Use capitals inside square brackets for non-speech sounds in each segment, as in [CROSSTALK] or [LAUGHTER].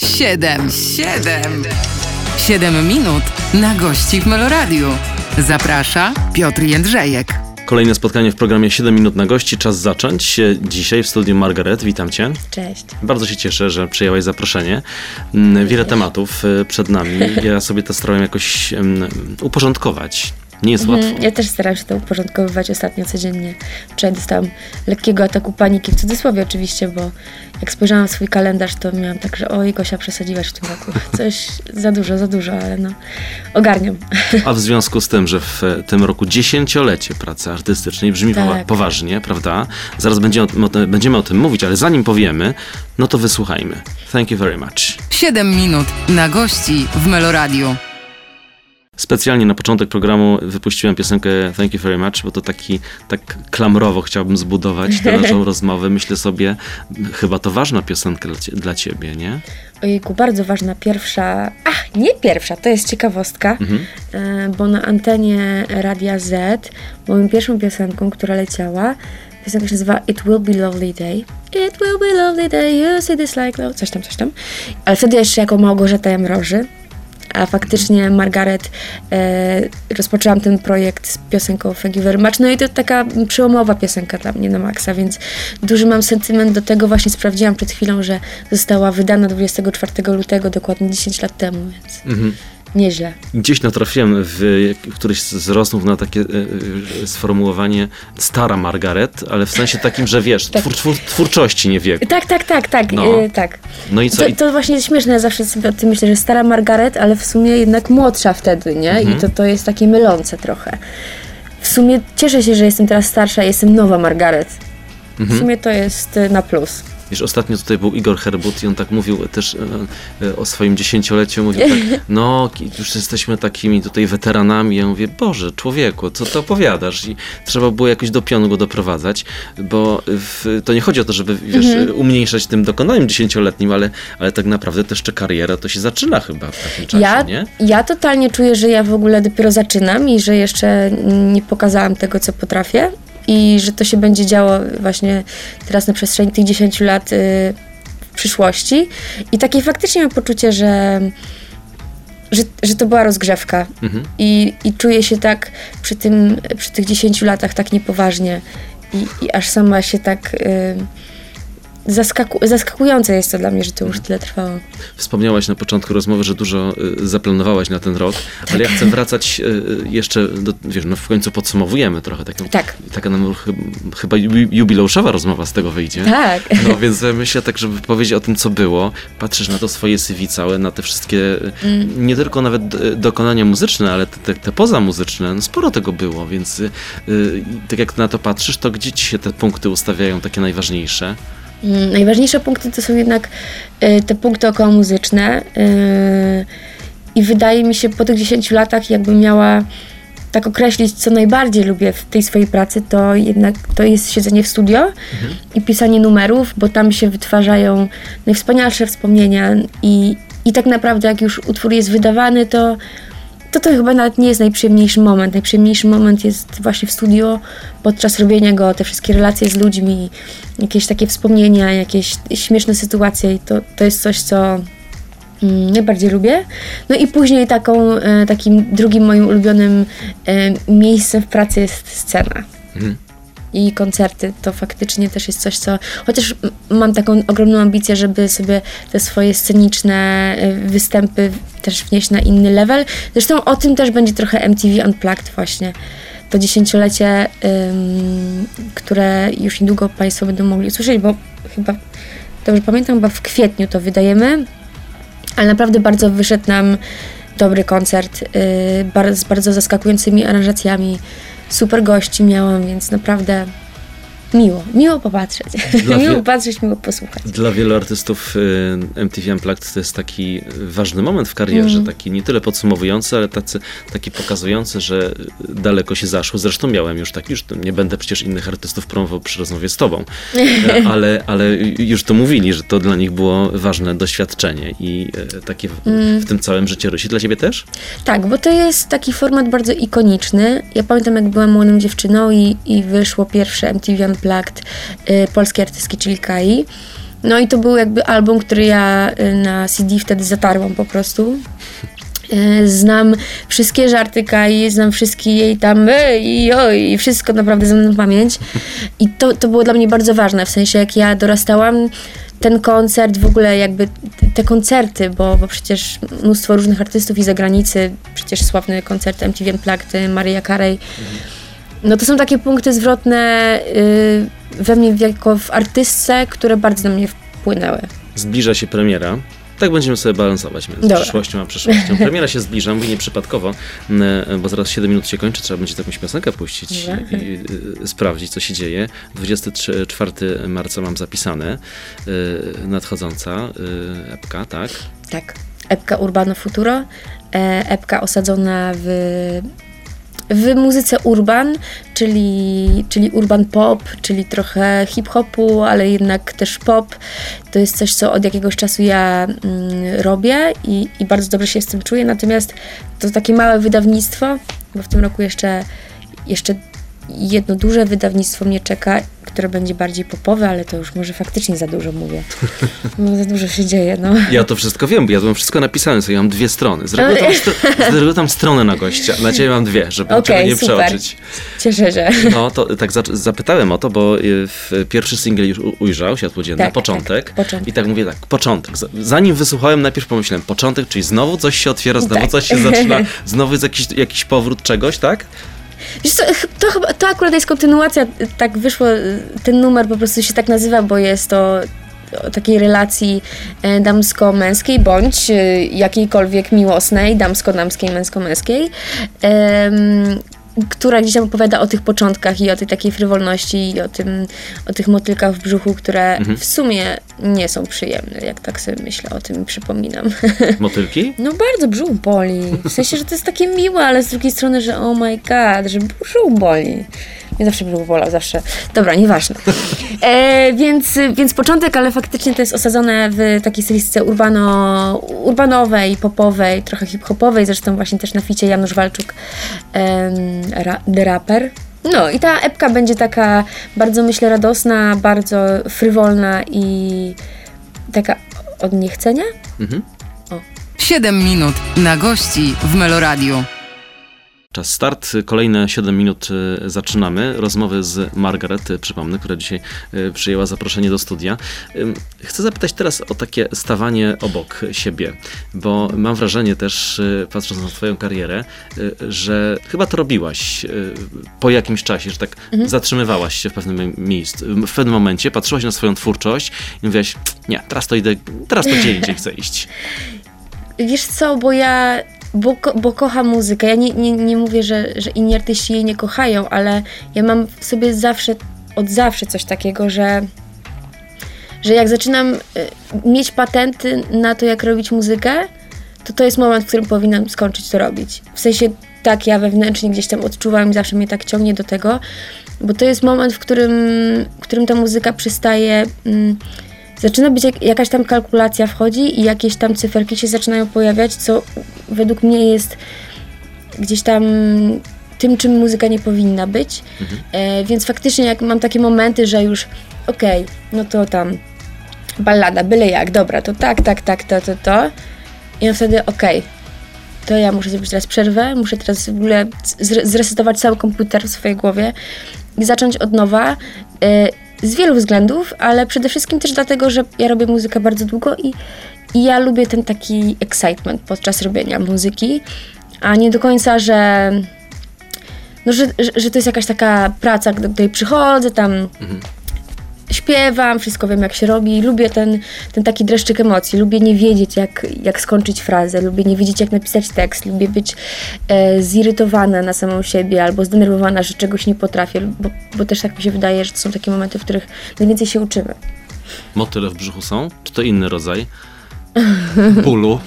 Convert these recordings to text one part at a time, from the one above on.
Siedem, siedem, siedem minut na gości w Meloradiu. Zaprasza Piotr Jędrzejek. Kolejne spotkanie w programie 7 minut na gości. Czas zacząć. Dzisiaj w studiu Margaret. Witam Cię. Cześć. Bardzo się cieszę, że przyjęłaś zaproszenie. Mm, Wiele tematów y, przed nami. Ja sobie to starałem jakoś um, uporządkować. Nie jest Mhm, łatwo. Ja też staram się to uporządkowywać ostatnio codziennie. Wczoraj dostałam lekkiego ataku paniki, w cudzysłowie oczywiście, bo jak spojrzałam w swój kalendarz, to miałam tak, że oj, Gosia, przesadziłaś w tym roku. [LAUGHS] Coś za dużo, za dużo, ale no, ogarniam. A w związku z tym, że w tym roku dziesięciolecie pracy artystycznej brzmi Tak. powa- poważnie, prawda? Zaraz będziemy o, tym, będziemy o tym mówić, ale zanim powiemy, no to wysłuchajmy. Thank you very much. Siedem minut na gości w Meloradiu. Specjalnie na początek programu wypuściłem piosenkę Thank You Very Much, bo to taki, tak klamrowo chciałbym zbudować tę [LAUGHS] naszą rozmowę. Myślę sobie, chyba to ważna piosenka dla, cie, dla ciebie, nie? Ojejku, bardzo ważna pierwsza, ach, nie pierwsza, to jest ciekawostka, e, bo na antenie Radia Z, moją pierwszą piosenką, która leciała, piosenka się nazywa It Will Be Lovely Day. It will be lovely day, you see this like love, coś tam, coś tam. Ale wtedy jeszcze jako Małgorzata Jamroży, a faktycznie Margaret e, rozpoczęłam ten projekt z piosenką Thank You Very Much. No i to taka przełomowa piosenka dla mnie na maksa, więc duży mam sentyment do tego. Właśnie sprawdziłam przed chwilą, że została wydana 24 lutego, dokładnie 10 lat temu, więc Mhm. Nieźle. Gdzieś natrafiłem w któryś z rozmów na takie e, e, sformułowanie stara Margaret, ale w sensie takim, że wiesz, Tak. twór, twór, twórczości nie wieku. Tak, tak, tak, tak, No. e, tak. No i co? To, to właśnie jest śmieszne, ja zawsze sobie o tym myślę, że stara Margaret, ale w sumie jednak młodsza wtedy, nie? Mhm. I to, to jest takie mylące trochę. W sumie cieszę się, że jestem teraz starsza, jestem nowa Margaret. Mhm. W sumie to jest na plus. Wiesz, ostatnio tutaj był Igor Herbut i on tak mówił też e, e, o swoim dziesięcioleciu, mówił tak, [LAUGHS] no już jesteśmy takimi tutaj weteranami. Ja mówię, Boże, człowieku, co ty opowiadasz? I trzeba było jakoś do pionu go doprowadzać, bo w, to nie chodzi o to, żeby wiesz, umniejszać tym dokonaniem dziesięcioletnim, ale, ale tak naprawdę też jeszcze kariera to się zaczyna chyba w takim czasie, Ja, nie? ja totalnie czuję, że ja w ogóle dopiero zaczynam i że jeszcze nie pokazałam tego, co potrafię i że to się będzie działo właśnie teraz na przestrzeni tych 10 lat y, w przyszłości. I takie faktycznie mam poczucie, że, że, że to była rozgrzewka Mhm. i, i czuję się tak przy, tym, przy tych 10 latach tak niepoważnie i, i aż sama się tak... Y, zaskaku, zaskakujące jest to dla mnie, że to już tyle trwało. Wspomniałaś na początku rozmowy, że dużo y, zaplanowałaś na ten rok, ale ja chcę wracać y, y, jeszcze, do, wiesz, no w końcu podsumowujemy trochę. Taką, Tak. Taka nam chy- chyba ju- jubileuszowa rozmowa z tego wyjdzie. Tak. No więc myślę tak, żeby powiedzieć o tym, co było. Patrzysz na to swoje CV całe, na te wszystkie, y, nie tylko nawet y, dokonania muzyczne, ale te, te, te pozamuzyczne, no sporo tego było, więc y, y, tak jak na to patrzysz, to gdzie ci się te punkty ustawiają, takie najważniejsze? Mm, Najważniejsze punkty to są jednak y, te punkty około muzyczne. y, I wydaje mi się, po tych 10 latach, jakbym miała tak określić, co najbardziej lubię w tej swojej pracy, to jednak to jest siedzenie w studio i pisanie numerów, bo tam się wytwarzają najwspanialsze wspomnienia i, i tak naprawdę jak już utwór jest wydawany, to to to chyba nawet nie jest najprzyjemniejszy moment. Najprzyjemniejszy moment jest właśnie w studio, podczas robienia go, te wszystkie relacje z ludźmi, jakieś takie wspomnienia, jakieś śmieszne sytuacje i to, to jest coś, co mm, najbardziej lubię. No i później taką, e, takim drugim moim ulubionym e, miejscem w pracy jest scena. Mhm. I koncerty to faktycznie też jest coś, co. Chociaż mam taką ogromną ambicję, żeby sobie te swoje sceniczne e, występy też wnieść na inny level. Zresztą o tym też będzie trochę MTV Unplugged, właśnie. To dziesięciolecie, ym, które już niedługo Państwo będą mogli usłyszeć, bo chyba, dobrze pamiętam, chyba w kwietniu to wydajemy. Ale naprawdę bardzo wyszedł nam dobry koncert yy, z bardzo zaskakującymi aranżacjami. Super gości miałam, więc naprawdę miło, miło popatrzeć. Dla [LAUGHS] miło wie- popatrzeć, miło posłuchać. Dla wielu artystów y, MTV Unplugged to jest taki ważny moment w karierze, Mm. taki nie tyle podsumowujący, ale tacy, taki pokazujący, że daleko się zaszło. Zresztą miałem już tak, już nie będę przecież innych artystów promował przy rozmowie z tobą, [LAUGHS] E, ale, ale już to mówili, że to dla nich było ważne doświadczenie i e, takie w, Mm. w tym całym życiorysie. Dla ciebie też? Tak, bo to jest taki format bardzo ikoniczny. Ja pamiętam, jak byłam młodą dziewczyną i, i wyszło pierwsze MTV Unplugged y, polskiej artystki, czyli Kai. No i to był jakby album, który ja y, na CD wtedy zatarłam po prostu. Y, Znam wszystkie żarty Kai, znam wszystkie jej tam i oj, i wszystko naprawdę znam na pamięć. I to, to było dla mnie bardzo ważne, w sensie jak ja dorastałam, ten koncert, w ogóle jakby te koncerty, bo, bo przecież mnóstwo różnych artystów i zagranicy, przecież sławny koncert MTV Unplugged, Maria Carey, no to są takie punkty zwrotne y, we mnie jako w artystce, które bardzo na mnie wpłynęły. Zbliża się premiera. Tak będziemy sobie balansować między Dobra. przyszłością a przyszłością. Premiera się zbliża, mówię nieprzypadkowo, m, bo zaraz 7 minut się kończy, trzeba będzie jakąś piosenkę puścić Dobra. i y, sprawdzić, co się dzieje. 24 marca mam zapisane, y, nadchodząca y, epka, tak? Tak. Epka Urbano Futuro, e, epka osadzona w, w muzyce urban, czyli, czyli urban pop, czyli trochę hip-hopu, ale jednak też pop. To jest coś, co od jakiegoś czasu ja mm, robię i, i bardzo dobrze się z tym czuję, natomiast to takie małe wydawnictwo, bo w tym roku jeszcze, jeszcze jedno duże wydawnictwo mnie czeka, które będzie bardziej popowe, ale to już może faktycznie za dużo mówię. [LAUGHS] No, za dużo się dzieje, no. Ja to wszystko wiem, bo ja to wszystko napisane sobie, ja mam dwie strony. Z reguły tam, z reguły tam stronę na gościa, na ciebie mam dwie, żeby czego nie super. przeoczyć. Cieszę się. No, to tak za- zapytałem o to, bo y, w pierwszy singiel już ujrzał, Światło Dzienne, Tak, początek. tak, początek. I tak mówię tak, początek. Zanim wysłuchałem, najpierw pomyślałem, początek, czyli znowu coś się otwiera, znowu Tak. coś się zaczyna, [LAUGHS] znowu jest jakiś, jakiś powrót czegoś, tak? Wiesz co, to, chyba, to akurat jest kontynuacja, y, tak wyszło, y, ten numer po prostu się tak nazywa, bo jest to o takiej relacji e, damsko-męskiej, bądź y, jakiejkolwiek miłosnej, damsko-damskiej, męsko-męskiej, która gdzieś tam opowiada o tych początkach i o tej takiej frywolności i o, tym, o tych motylkach w brzuchu, które w sumie nie są przyjemne, jak tak sobie myślę o tym i przypominam. [LAUGHS] Motylki? No bardzo brzuch boli. W sensie, że to jest takie miłe, ale z drugiej strony, że oh my god, że brzuch boli. Nie zawsze brzuch bolał, zawsze. Dobra, nieważne. E, więc, więc początek, ale faktycznie to jest osadzone w takiej stylistyce urbano, urbanowej, popowej, trochę hip-hopowej, zresztą właśnie też na ficie Janusz Walczuk, em, ra, The Rapper. No i ta epka będzie taka bardzo, myślę, radosna, bardzo frywolna i taka od niechcenia. Mhm. 7 minut na gości w Meloradiu. Czas start. Kolejne 7 minut y, zaczynamy. Rozmowy z Margaret, y, przypomnę, która dzisiaj y, przyjęła zaproszenie do studia. Chcę zapytać teraz o takie stawanie obok siebie, bo mam wrażenie też, patrząc na Twoją karierę, że chyba to robiłaś po jakimś czasie, że tak zatrzymywałaś się w pewnym miejscu, w pewnym momencie, patrzyłaś na swoją twórczość i mówiłaś, nie, teraz to idę, teraz to gdzie indziej chcę iść. Wiesz co, bo ja, bo, bo kocham muzykę. Ja nie, nie, nie mówię, że, że inni artyści jej nie kochają, ale ja mam w sobie zawsze, od zawsze coś takiego, że, że jak zaczynam y, mieć patenty na to, jak robić muzykę, to to jest moment, w którym powinnam skończyć to robić. W sensie tak ja wewnętrznie gdzieś tam odczuwam i zawsze mnie tak ciągnie do tego, bo to jest moment, w którym, w którym ta muzyka przestaje... Mm, zaczyna być jak, jakaś tam kalkulacja wchodzi i jakieś tam cyferki się zaczynają pojawiać, co według mnie jest gdzieś tam tym, czym muzyka nie powinna być. E, więc faktycznie jak mam takie momenty, że już okej, no to tam ballada, byle jak, dobra, to tak, tak, tak, to, to, to. I ja wtedy okej, to ja muszę zrobić teraz przerwę, muszę teraz w ogóle zre- zresetować cały komputer w swojej głowie i zacząć od nowa. e, Z wielu względów, ale przede wszystkim też dlatego, że ja robię muzykę bardzo długo i, i ja lubię ten taki excitement podczas robienia muzyki, a nie do końca, że no, że, że, że to jest jakaś taka praca, do której przychodzę, tam śpiewam, wszystko wiem jak się robi, lubię ten, ten taki dreszczyk emocji, lubię nie wiedzieć jak, jak skończyć frazę, lubię nie wiedzieć jak napisać tekst, lubię być e, zirytowana na samą siebie albo zdenerwowana, że czegoś nie potrafię, bo, bo też tak mi się wydaje, że to są takie momenty, w których najwięcej się uczymy. Motyle w brzuchu są? Czy to inny rodzaj bólu? [LAUGHS]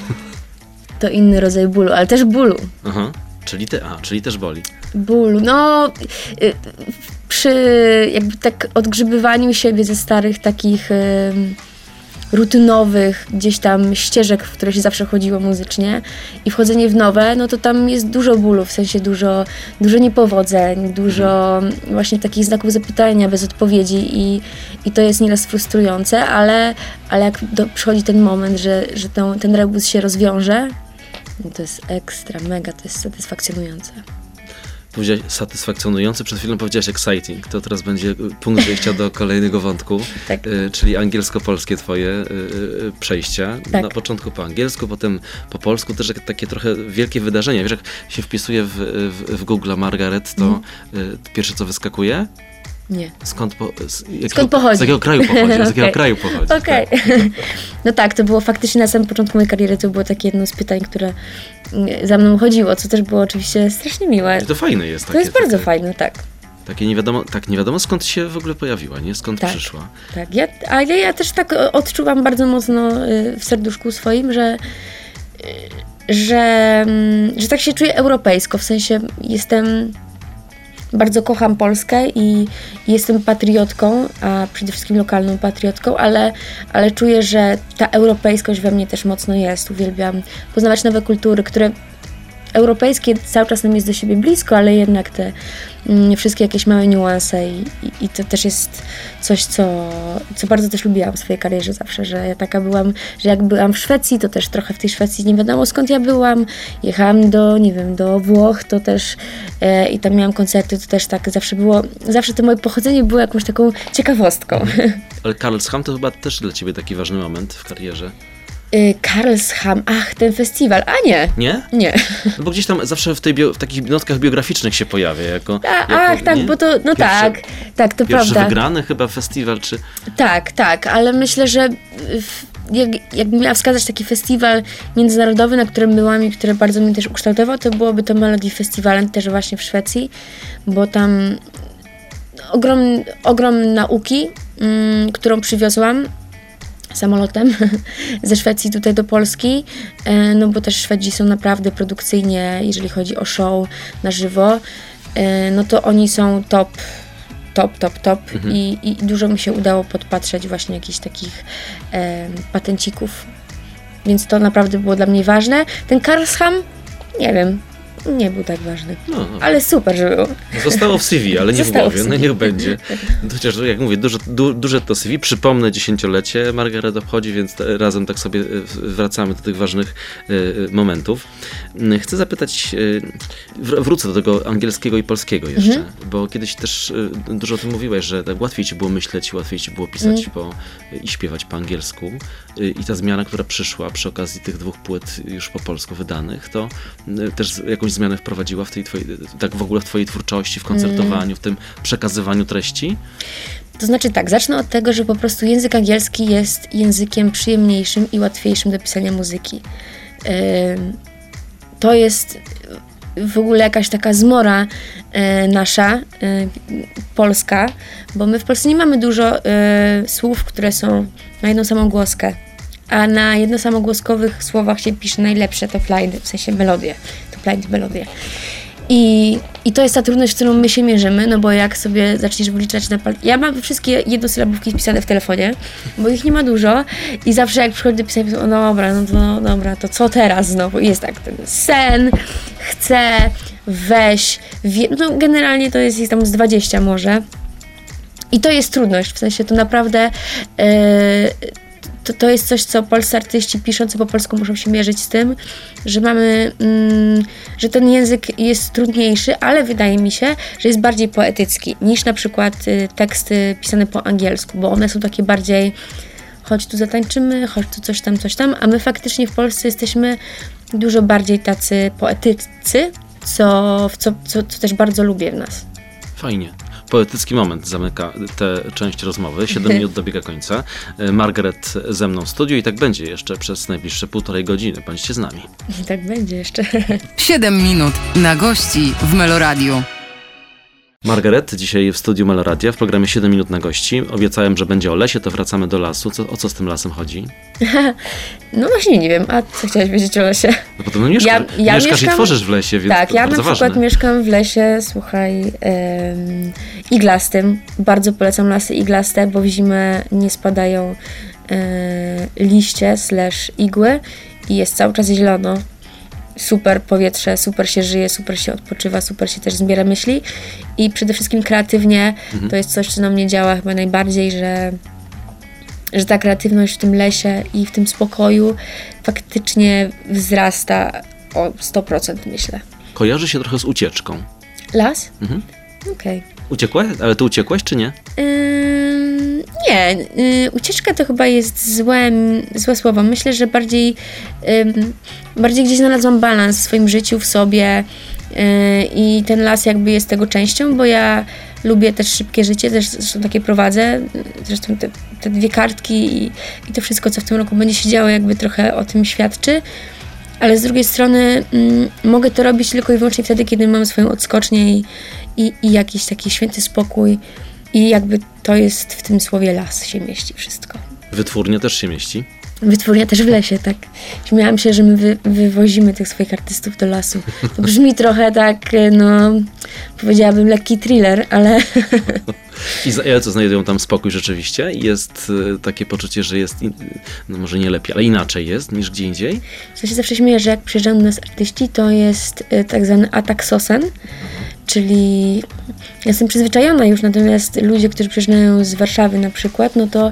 To inny rodzaj bólu, ale też bólu. Aha. Czyli, te, a, czyli też boli. bólu. No, y, przy jakby tak odgrzebywaniu siebie ze starych takich rutynowych gdzieś tam ścieżek, w które się zawsze chodziło muzycznie i wchodzenie w nowe, no to tam jest dużo bólu, w sensie dużo, dużo niepowodzeń, dużo właśnie takich znaków zapytania bez odpowiedzi i, i to jest nieraz frustrujące, ale, ale jak do, przychodzi ten moment, że, że ten, ten rebus się rozwiąże, no to jest ekstra, mega, to jest satysfakcjonujące. Powiedziałeś satysfakcjonujący, przed chwilą powiedziałeś exciting. To teraz będzie punkt wyjścia do kolejnego wątku, [LAUGHS] Tak. y, czyli angielsko-polskie twoje y, y, przejścia. Tak. Na początku po angielsku, potem po polsku. Też takie trochę wielkie wydarzenie. Wiesz, jak się wpisuje w, w, w Google Margaret, to y, pierwsze co wyskakuje? Nie. Skąd, po, z, jakiego, Skąd pochodzi? Z jakiego kraju pochodzi? Z jakiego [LAUGHS] Okej. kraju pochodzi? Okej. tak. [LAUGHS] No tak, to było faktycznie na samym początku mojej kariery, to było takie jedno z pytań, które mm, za mną chodziło, co też było oczywiście strasznie miłe. To fajne jest. To Takie, jest bardzo takie, fajne, tak. Takie nie wiadomo, tak, nie wiadomo skąd się w ogóle pojawiła, nie? Skąd Tak. przyszła. Tak, ja, ale ja też tak odczuwam bardzo mocno y, w serduszku swoim, że, y, że, mm, że tak się czuję europejsko, w sensie jestem, bardzo kocham Polskę i jestem patriotką, a przede wszystkim lokalną patriotką, ale, ale czuję, że ta europejskość we mnie też mocno jest. Uwielbiam poznawać nowe kultury, które europejskie cały czas nam jest do siebie blisko, ale jednak te mm, wszystkie jakieś małe niuanse i, i, i to też jest coś, co, co bardzo też lubiłam w swojej karierze zawsze, że ja taka byłam, że jak byłam w Szwecji, to też trochę w tej Szwecji nie wiadomo skąd ja byłam, jechałam do, nie wiem, do Włoch, to też e, i tam miałam koncerty, to też tak zawsze było, zawsze to moje pochodzenie było jakąś taką ciekawostką. Ale Karlsham to chyba też dla ciebie taki ważny moment w karierze. Y, Karlsham, ach, ten festiwal, a nie, Nie? nie. No bo gdzieś tam zawsze w, tej bio, w takich notkach biograficznych się pojawia jako... Jako ach, tak, nie? bo to, no Pierwszy- tak, tak, to Pierwszy prawda. wygrany chyba festiwal, czy... Tak, tak, ale myślę, że w, jak, jakbym miała wskazać taki festiwal międzynarodowy, na którym byłam i który bardzo mnie też ukształtował, to byłoby to Melody Festival też właśnie w Szwecji, bo tam ogrom, ogrom nauki, mm, którą przywiozłam samolotem [LAUGHS] ze Szwecji tutaj do Polski, e, no bo też Szwedzi są naprawdę produkcyjnie, jeżeli chodzi o show na żywo, e, no to oni są top, top, top, top. I, i dużo mi się udało podpatrzeć właśnie jakichś takich e, patencików, więc to naprawdę było dla mnie ważne. Ten Karlsham, nie wiem, nie był tak ważny, No, no. ale super, że był. Zostało w CV, ale nie w Zostało w głowie, no CV. niech będzie. Chociaż jak mówię, duże, du, duże to CV. Przypomnę dziesięciolecie, Margaret obchodzi, więc te, razem tak sobie e, w- wracamy do tych ważnych e, momentów. Mm, Chcę zapytać, wr- wrócę do tego angielskiego i polskiego jeszcze, Mhm. bo kiedyś też e, dużo o tym mówiłeś, że tak łatwiej ci było myśleć, łatwiej ci było pisać Mhm. po, i śpiewać po angielsku i ta zmiana, która przyszła przy okazji tych dwóch płyt już po polsku wydanych, to e, też jakąś zmianę wprowadziła w tej twojej, tak w ogóle w twojej twórczości, w koncertowaniu, w tym przekazywaniu treści? To znaczy tak, zacznę od tego, że po prostu język angielski jest językiem przyjemniejszym i łatwiejszym do pisania muzyki. To jest w ogóle jakaś taka zmora nasza, polska, bo my w Polsce nie mamy dużo słów, które są na jedną samą głoskę, a na jednosamogłoskowych słowach się pisze najlepsze top line, w sensie melodie, top line melodie. I, I to jest ta trudność, z którą my się mierzymy, no bo jak sobie zaczniesz wyliczać na palcach. Ja mam wszystkie jednosylabówki wpisane w telefonie, bo ich nie ma dużo i zawsze jak przychodzi do pisania, to, o dobra, no to no, dobra, to co teraz znowu? I jest tak, ten sen, chcę, weź, wie, no generalnie to jest, jest tam z 20 może. I to jest trudność, w sensie to naprawdę e, to, to jest coś, co polscy artyści piszący po polsku muszą się mierzyć z tym, że mamy, mm, że ten język jest trudniejszy, ale wydaje mi się, że jest bardziej poetycki niż na przykład y, teksty pisane po angielsku, bo one są takie bardziej chodź tu zatańczymy, chodź tu coś tam, coś tam, a my faktycznie w Polsce jesteśmy dużo bardziej tacy poetycy, co, co, co, co też bardzo lubię w nas. Fajnie. Poetycki moment zamyka tę część rozmowy. 7 minut dobiega końca. E, Margaret ze mną w studiu i tak będzie jeszcze przez najbliższe półtorej godziny. Bądźcie z nami. I tak będzie jeszcze. 7 minut na gości w Meloradiu. Margaret dzisiaj w studiu Meloradia w programie 7 minut na gości. Obiecałem, że będzie o lesie, to wracamy do lasu. Co, o co z tym lasem chodzi? [LAUGHS] No właśnie nie wiem, a co chciałeś wiedzieć o lesie? No bo to no mieszka, Ja- ja mieszkasz i mieszkam- tworzysz w lesie, więc Tak, ja na przykład ważne. mieszkam w lesie, słuchaj, em, iglastym. Bardzo polecam lasy iglaste, bo w zimę nie spadają e, liście slash igły i jest cały czas zielono. Super powietrze, super się żyje, super się odpoczywa, super się też zbiera myśli i przede wszystkim kreatywnie to jest coś, co na mnie działa chyba najbardziej, że że ta kreatywność w tym lesie i w tym spokoju faktycznie wzrasta o 100% myślę. Kojarzy się trochę z ucieczką. Las? Mhm. Okej. Uciekłaś? Ale ty uciekłaś, czy nie? Ym, nie, y, ucieczka to chyba jest złe, złe słowo. Myślę, że bardziej, bardziej gdzieś znalazłam balans w swoim życiu, w sobie y, i ten las jakby jest tego częścią, bo ja lubię też szybkie życie, też zresztą takie prowadzę. Zresztą te, te dwie kartki i, i to wszystko, co w tym roku będzie się działo, jakby trochę o tym świadczy. Ale z drugiej strony mm, mogę to robić tylko i wyłącznie wtedy, kiedy mam swoją odskocznię i, i, i jakiś taki święty spokój. I jakby to jest w tym słowie las się mieści wszystko. Wytwórnia też się mieści. Wytwórnia też w lesie, tak. Śmiałam się, że my wy, wywozimy tych swoich artystów do lasu. To brzmi trochę tak, no, powiedziałabym lekki thriller, ale [LAUGHS] I ale co, znajdują tam spokój rzeczywiście? Jest y, takie poczucie, że jest, no może nie lepiej, ale inaczej jest niż gdzie indziej? Ja się zawsze śmieję, że jak przyjeżdżają do nas artyści, to jest tak zwany atak sosen, czyli ja jestem przyzwyczajona już, natomiast ludzie, którzy przyjeżdżają z Warszawy na przykład, no to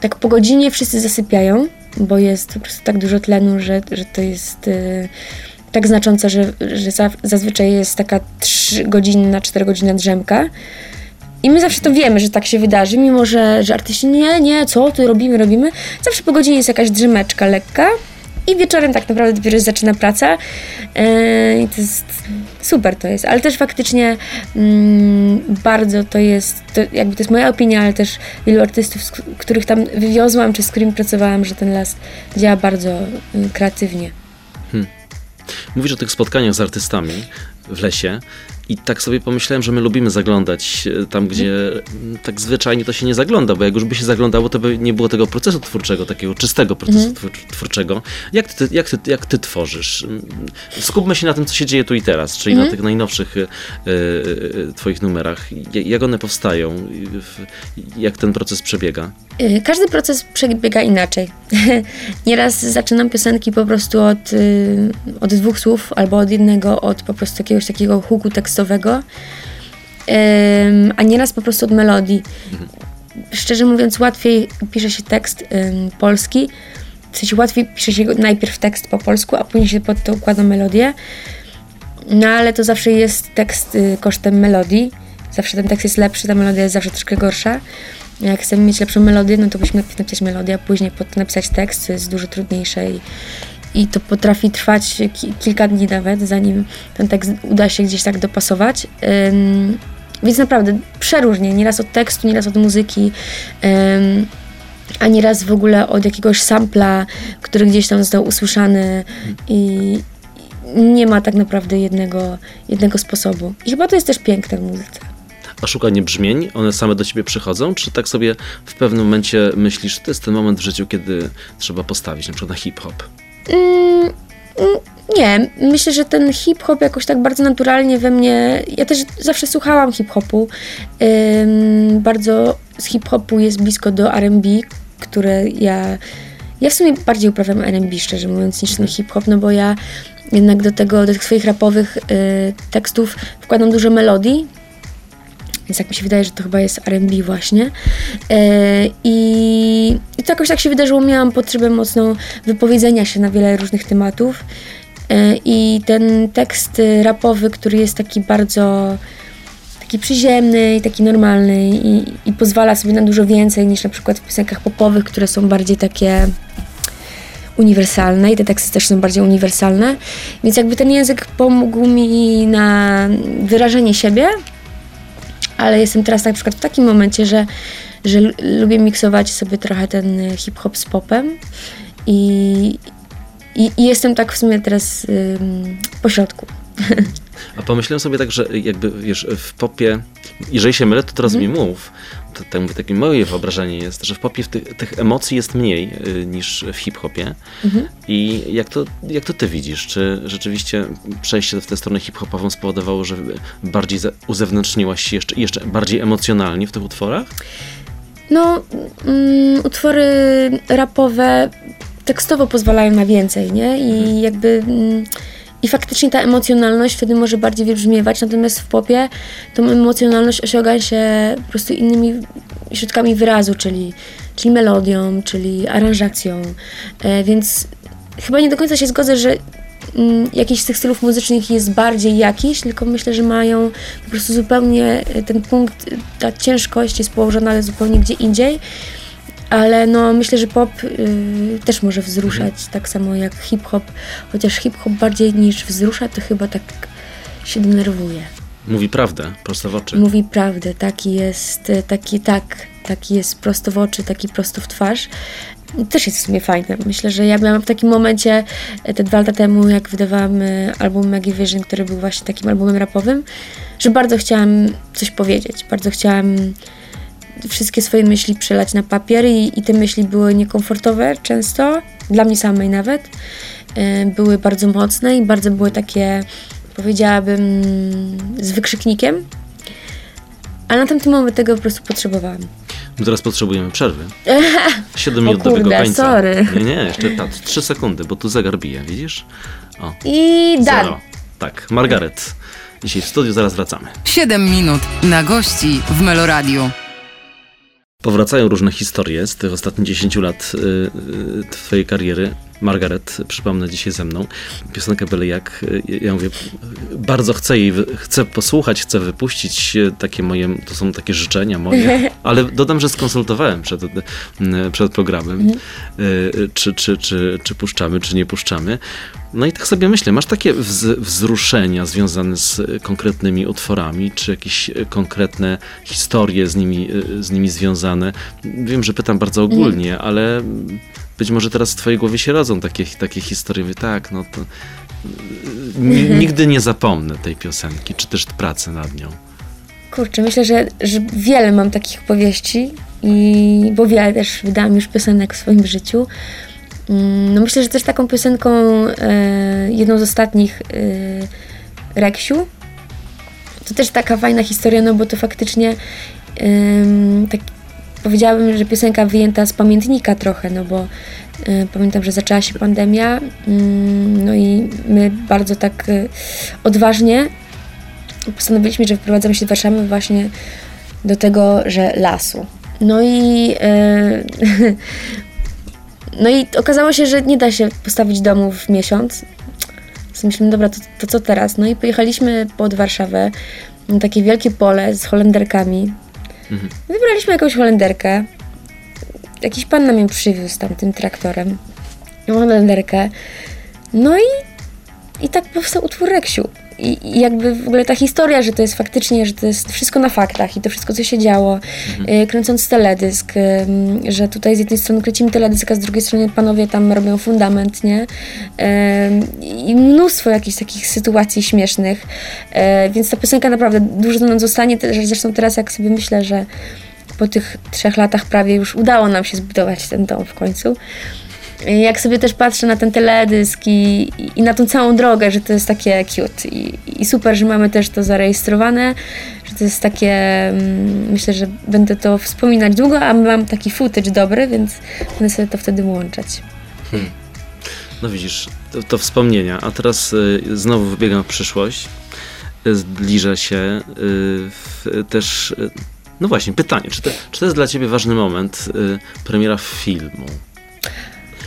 tak po godzinie wszyscy zasypiają, bo jest po prostu tak dużo tlenu, że, że to jest y, tak znaczące, że, że za, zazwyczaj jest taka 3 godzinna, 4 godzina drzemka. I my zawsze to wiemy, że tak się wydarzy, mimo że, że artyści nie, nie, co tu robimy, robimy. Zawsze po godzinie jest jakaś drzemeczka lekka i wieczorem tak naprawdę dopiero zaczyna praca. Yy, I to jest super to jest, ale też faktycznie mm, bardzo to jest, to jakby to jest moja opinia, ale też wielu artystów, których tam wywiozłam, czy z którymi pracowałam, że ten las działa bardzo y, kreatywnie. Mówisz o tych spotkaniach z artystami w lesie i tak sobie pomyślałem, że my lubimy zaglądać e, tam, gdzie tak zwyczajnie to się nie zagląda, bo jak już by się zaglądało, to by nie było tego procesu twórczego, takiego czystego procesu twór- twórczego. Jak ty, jak, ty, jak ty tworzysz? Skupmy się na tym, co się dzieje tu i teraz, czyli na tych najnowszych e, e, twoich numerach. Ja- Jak one powstają? Jak ten proces przebiega? Y, Każdy proces przebiega inaczej. [LAUGHS] Nieraz zaczynam piosenki po prostu od, y, od dwóch słów albo od jednego, od po prostu jakiegoś takiego huku tekstowego, a nieraz po prostu od melodii. Szczerze mówiąc, łatwiej pisze się tekst polski, w sensie łatwiej pisze się najpierw tekst po polsku, a później się pod to układa melodię. No ale to zawsze jest tekst y, kosztem melodii. Zawsze ten tekst jest lepszy, ta melodia jest zawsze troszkę gorsza. Jak chcemy mieć lepszą melodię, no to musimy najpierw napisać melodię, a później pod napisać tekst, co jest dużo trudniejsze i, i to potrafi trwać ki- kilka dni nawet, zanim ten tekst uda się gdzieś tak dopasować. Ym, więc naprawdę przeróżnie, nieraz od tekstu, nieraz od muzyki, ym, a nieraz w ogóle od jakiegoś sampla, który gdzieś tam został usłyszany i i nie ma tak naprawdę jednego, jednego sposobu. I chyba to jest też piękne w muzyce. A szukanie brzmień, one same do ciebie przychodzą? Czy tak sobie w pewnym momencie myślisz, to jest ten moment w życiu, kiedy trzeba postawić na przykład na hip-hop? Mm, mm, nie, myślę, że ten hip-hop jakoś tak bardzo naturalnie we mnie. Ja też zawsze słuchałam hip-hopu. Ym, bardzo z hip-hopu jest blisko do RB, które ja. Ja w sumie bardziej uprawiam RB, szczerze mówiąc, niż ten hip-hop, no bo ja jednak do tego, do tych swoich rapowych y, tekstów wkładam dużo melodii. Więc jak mi się wydaje, że to chyba jest R&B właśnie. E, i, I to jakoś tak się wydarzyło. Miałam potrzebę mocną wypowiedzenia się na wiele różnych tematów. E, I ten tekst y, rapowy, który jest taki bardzo taki przyziemny i taki normalny i, i pozwala sobie na dużo więcej niż na przykład w piosenkach popowych, które są bardziej takie uniwersalne i te teksty też są bardziej uniwersalne. Więc jakby ten język pomógł mi na wyrażenie siebie, ale jestem teraz na przykład w takim momencie, że, że lubię miksować sobie trochę ten hip-hop z popem i, i, i jestem tak w sumie teraz ym, po środku. [LAUGHS] A pomyślałem sobie tak, że jakby wiesz, w popie, jeżeli się mylę, to teraz mi mów. Tak mówię, takie moje wyobrażenie jest, że w popie w ty, tych emocji jest mniej y, niż w hip-hopie. I jak to, jak to ty widzisz? Czy rzeczywiście przejście w tę stronę hip-hopową spowodowało, że bardziej uzewnętrzniłaś się jeszcze, jeszcze bardziej emocjonalnie w tych utworach? No, mm, utwory rapowe tekstowo pozwalają na więcej, nie? I jakby... Mm, i faktycznie ta emocjonalność wtedy może bardziej wybrzmiewać, natomiast w popie tą emocjonalność osiąga się po prostu innymi środkami wyrazu, czyli, czyli melodią, czyli aranżacją. E, więc chyba nie do końca się zgodzę, że mm, jakiś z tych stylów muzycznych jest bardziej jakiś, tylko myślę, że mają po prostu zupełnie e, ten punkt, ta ciężkość jest położona zupełnie gdzie indziej. Ale no, myślę, że pop y, też może wzruszać, tak samo jak hip-hop, chociaż hip-hop bardziej niż wzrusza, to chyba tak się denerwuje. Mówi prawdę, prosto w oczy. Mówi prawdę, taki jest, y, taki tak, taki jest prosto w oczy, taki prosto w twarz. Też jest w sumie fajne. Myślę, że ja miałam w takim momencie y, te dwa lata temu, jak wydawałam y, album Maggie Vision, który był właśnie takim albumem rapowym, że bardzo chciałam coś powiedzieć, bardzo chciałam wszystkie swoje myśli przelać na papier i, i te myśli były niekomfortowe często, dla mnie samej nawet. E, były bardzo mocne i bardzo były takie, powiedziałabym, z wykrzyknikiem. A na tamtym moment tego po prostu potrzebowałam. My teraz potrzebujemy przerwy. [LAUGHS] 7 O minut do tego kurde, końca. sorry. Nie, nie, jeszcze tak, 3 sekundy, bo tu zegar bije, widzisz? O, I dan. zero. Tak, Margaret. Dzisiaj w studiu, zaraz wracamy. 7 minut na gości w Meloradiu. Powracają różne historie z tych ostatnich 10 lat y, y, twojej kariery. Margaret, przypomnę dzisiaj ze mną, piosenkę byle jak, y, ja mówię, bardzo chcę jej, chcę posłuchać, chcę wypuścić, y, takie moje, to są takie życzenia moje, [LAUGHS] ale dodam, że skonsultowałem przed, y, przed programem, y, czy, czy, czy, czy puszczamy, czy nie puszczamy. No i tak sobie myślę, masz takie wz, wzruszenia związane z konkretnymi utworami, czy jakieś konkretne historie z nimi, z nimi związane? Wiem, że pytam bardzo ogólnie, ale być może teraz w twojej głowie się rodzą takie, takie historie. Mówię, tak, no to y, ni, nigdy nie zapomnę tej piosenki, czy też pracy nad nią. Kurczę, myślę, że, że wiele mam takich powieści, i, bo wiele też wydałam już piosenek w swoim życiu. Mm, No myślę, że też taką piosenką, e, jedną z ostatnich e, Reksiu, to też taka fajna historia, no bo to faktycznie em, tak powiedziałabym, że piosenka wyjęta z pamiętnika trochę, no bo e, pamiętam, że zaczęła się pandemia, mm, no i my bardzo tak e, odważnie postanowiliśmy, że wprowadzamy się do Warszawy właśnie do tego, że lasu. No i e, [LAUGHS] no i okazało się, że nie da się postawić domu w miesiąc. Więc myślimy, dobra, to, to co teraz? No i pojechaliśmy pod Warszawę na takie wielkie pole z Holenderkami. Mhm. Wybraliśmy jakąś Holenderkę. Jakiś pan nam ją przywiózł tam tym traktorem. Holenderkę. No i, i tak powstał utwór Reksiu. I, jakby w ogóle ta historia, że to jest faktycznie, że to jest wszystko na faktach i to wszystko, co się działo, y, kręcąc teledysk, ym, że tutaj z jednej strony kręcimy teledysk, a z drugiej strony panowie tam robią fundament, nie? Ym, I mnóstwo jakichś takich sytuacji śmiesznych, więc ta piosenka naprawdę dużo nam zostanie, zresztą teraz jak sobie myślę, że po tych trzech latach prawie już udało nam się zbudować ten dom w końcu. Jak sobie też patrzę na ten teledysk i, i na tą całą drogę, że to jest takie cute i, i super, że mamy też to zarejestrowane, że to jest takie, mm, myślę, że będę to wspominać długo, a mam taki footage dobry, więc będę sobie to wtedy łączać. No widzisz, to, to wspomnienia, a teraz y, znowu wybiegam w przyszłość, y, zbliża się y, w, też, y, no właśnie, pytanie, czy to, czy to jest dla ciebie ważny moment, y, premiera filmu?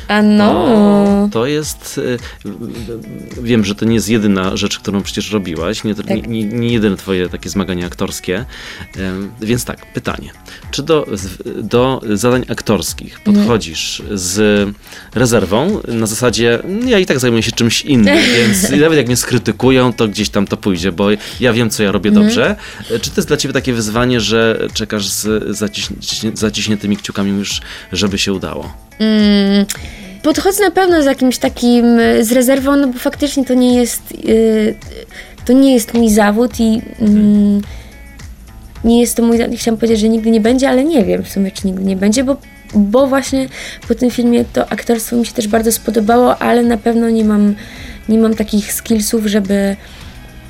A no, O, to jest. y, y, Wiem, że to nie jest jedyna rzecz, którą przecież robiłaś, nie, Tak. nie, nie, jedyne twoje takie zmagania aktorskie. Ym, Więc tak, pytanie. Czy do, do zadań aktorskich Mhm. podchodzisz z rezerwą na zasadzie, "Mm, ja i tak zajmuję się czymś innym, [LAUGHS] więc nawet jak mnie skrytykują, to gdzieś tam to pójdzie, bo ja wiem, co ja robię Mhm. dobrze. Czy to jest dla ciebie takie wyzwanie, że czekasz z zaciśni- zaciśniętymi kciukami już, żeby się udało? Mm, podchodzę na pewno z jakimś takim, y, z rezerwą, no bo faktycznie to nie jest, y, to nie jest mój zawód i mm, nie jest to mój, chciałam powiedzieć, że nigdy nie będzie, ale nie wiem w sumie, czy nigdy nie będzie, bo, bo właśnie po tym filmie to aktorstwo mi się też bardzo spodobało, ale na pewno nie mam, nie mam takich skillsów, żeby,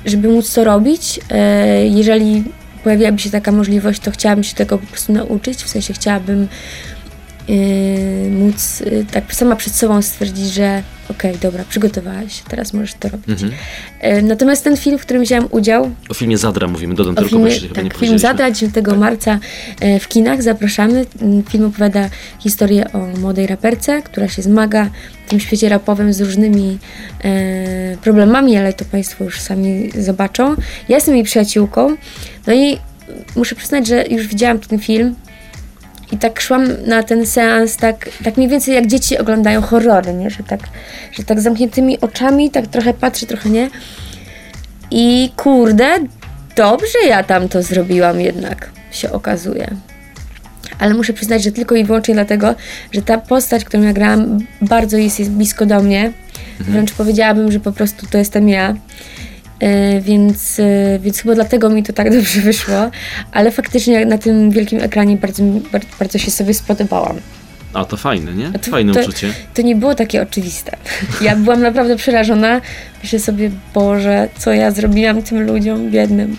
żeby móc to robić. E, Jeżeli pojawiłaby się taka możliwość, to chciałabym się tego po prostu nauczyć, w sensie chciałabym yy, móc yy, tak sama przed sobą stwierdzić, że okej, dobra, przygotowałaś się, teraz możesz to robić. Mhm. Yy, natomiast ten film, w którym wziąłem udział, O filmie Zadra mówimy, dodam tylko, filmie, bo chyba nie tak, film. Zadra 9 marca e, w kinach, zapraszamy. Mm, Film opowiada historię o młodej raperce, która się zmaga w tym świecie rapowym z różnymi problemami, ale to Państwo już sami zobaczą. Ja jestem jej przyjaciółką, no i muszę przyznać, że już widziałam ten film i tak szłam na ten seans, tak, tak mniej więcej jak dzieci oglądają horrory, nie? Że tak, że tak zamkniętymi oczami, tak trochę patrzę, trochę nie. I kurde, dobrze ja tam to zrobiłam jednak, się okazuje. Ale muszę przyznać, że tylko i wyłącznie dlatego, że ta postać, którą ja grałam, bardzo jest, jest blisko do mnie. Wręcz powiedziałabym, że po prostu to jestem ja. E, więc, e, więc chyba dlatego mi to tak [LAUGHS] dobrze wyszło. Ale faktycznie na tym wielkim ekranie bardzo, bardzo, się sobie spodobałam. A to fajne, nie? to- Fajne to- uczucie. To nie było takie oczywiste. [LAUGHS] Ja byłam naprawdę przerażona. Myślę sobie, Boże, co ja zrobiłam tym ludziom biednym.